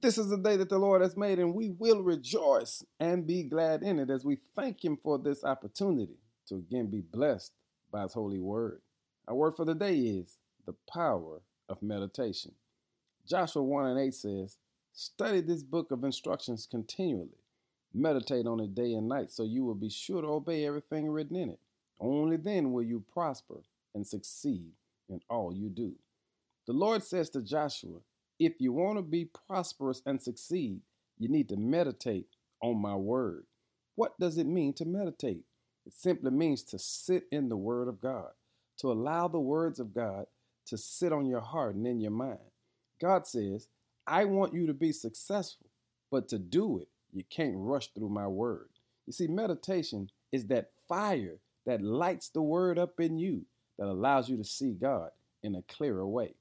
This is the day that the Lord has made, and we will rejoice and be glad in it as we thank Him for this opportunity to again be blessed by His holy word. Our word for the day is the power of meditation. Joshua 1 and 8 says, Study this book of instructions continually. Meditate on it day and night so you will be sure to obey everything written in it. Only then will you prosper and succeed in all you do. The Lord says to Joshua, if you want to be prosperous and succeed, you need to meditate on my word. What does it mean to meditate? It simply means to sit in the word of God, to allow the words of God to sit on your heart and in your mind. God says, I want you to be successful, but to do it, you can't rush through my word. You see, meditation is that fire that lights the word up in you that allows you to see God in a clearer way.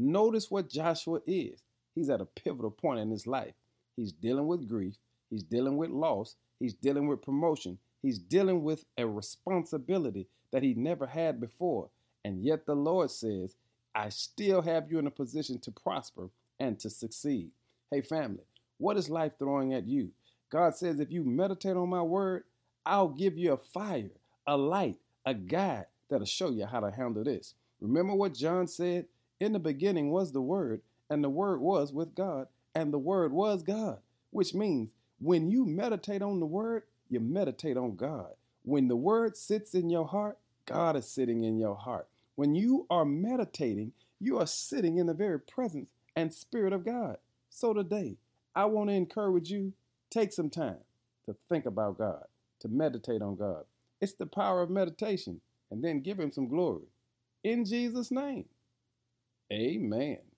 Notice what Joshua is. He's at a pivotal point in his life. He's dealing with grief, he's dealing with loss, he's dealing with promotion, he's dealing with a responsibility that he never had before. And yet the Lord says, I still have you in a position to prosper and to succeed. Hey, family, what is life throwing at you? God says, if you meditate on my word, I'll give you a fire, a light, a guide that'll show you how to handle this. Remember what John said? In the beginning was the Word, and the Word was with God, and the Word was God, which means when you meditate on the Word, you meditate on God. When the Word sits in your heart, God is sitting in your heart. When you are meditating, you are sitting in the very presence and Spirit of God. So today, I want to encourage you take some time to think about God, to meditate on God. It's the power of meditation, and then give Him some glory. In Jesus' name. Amen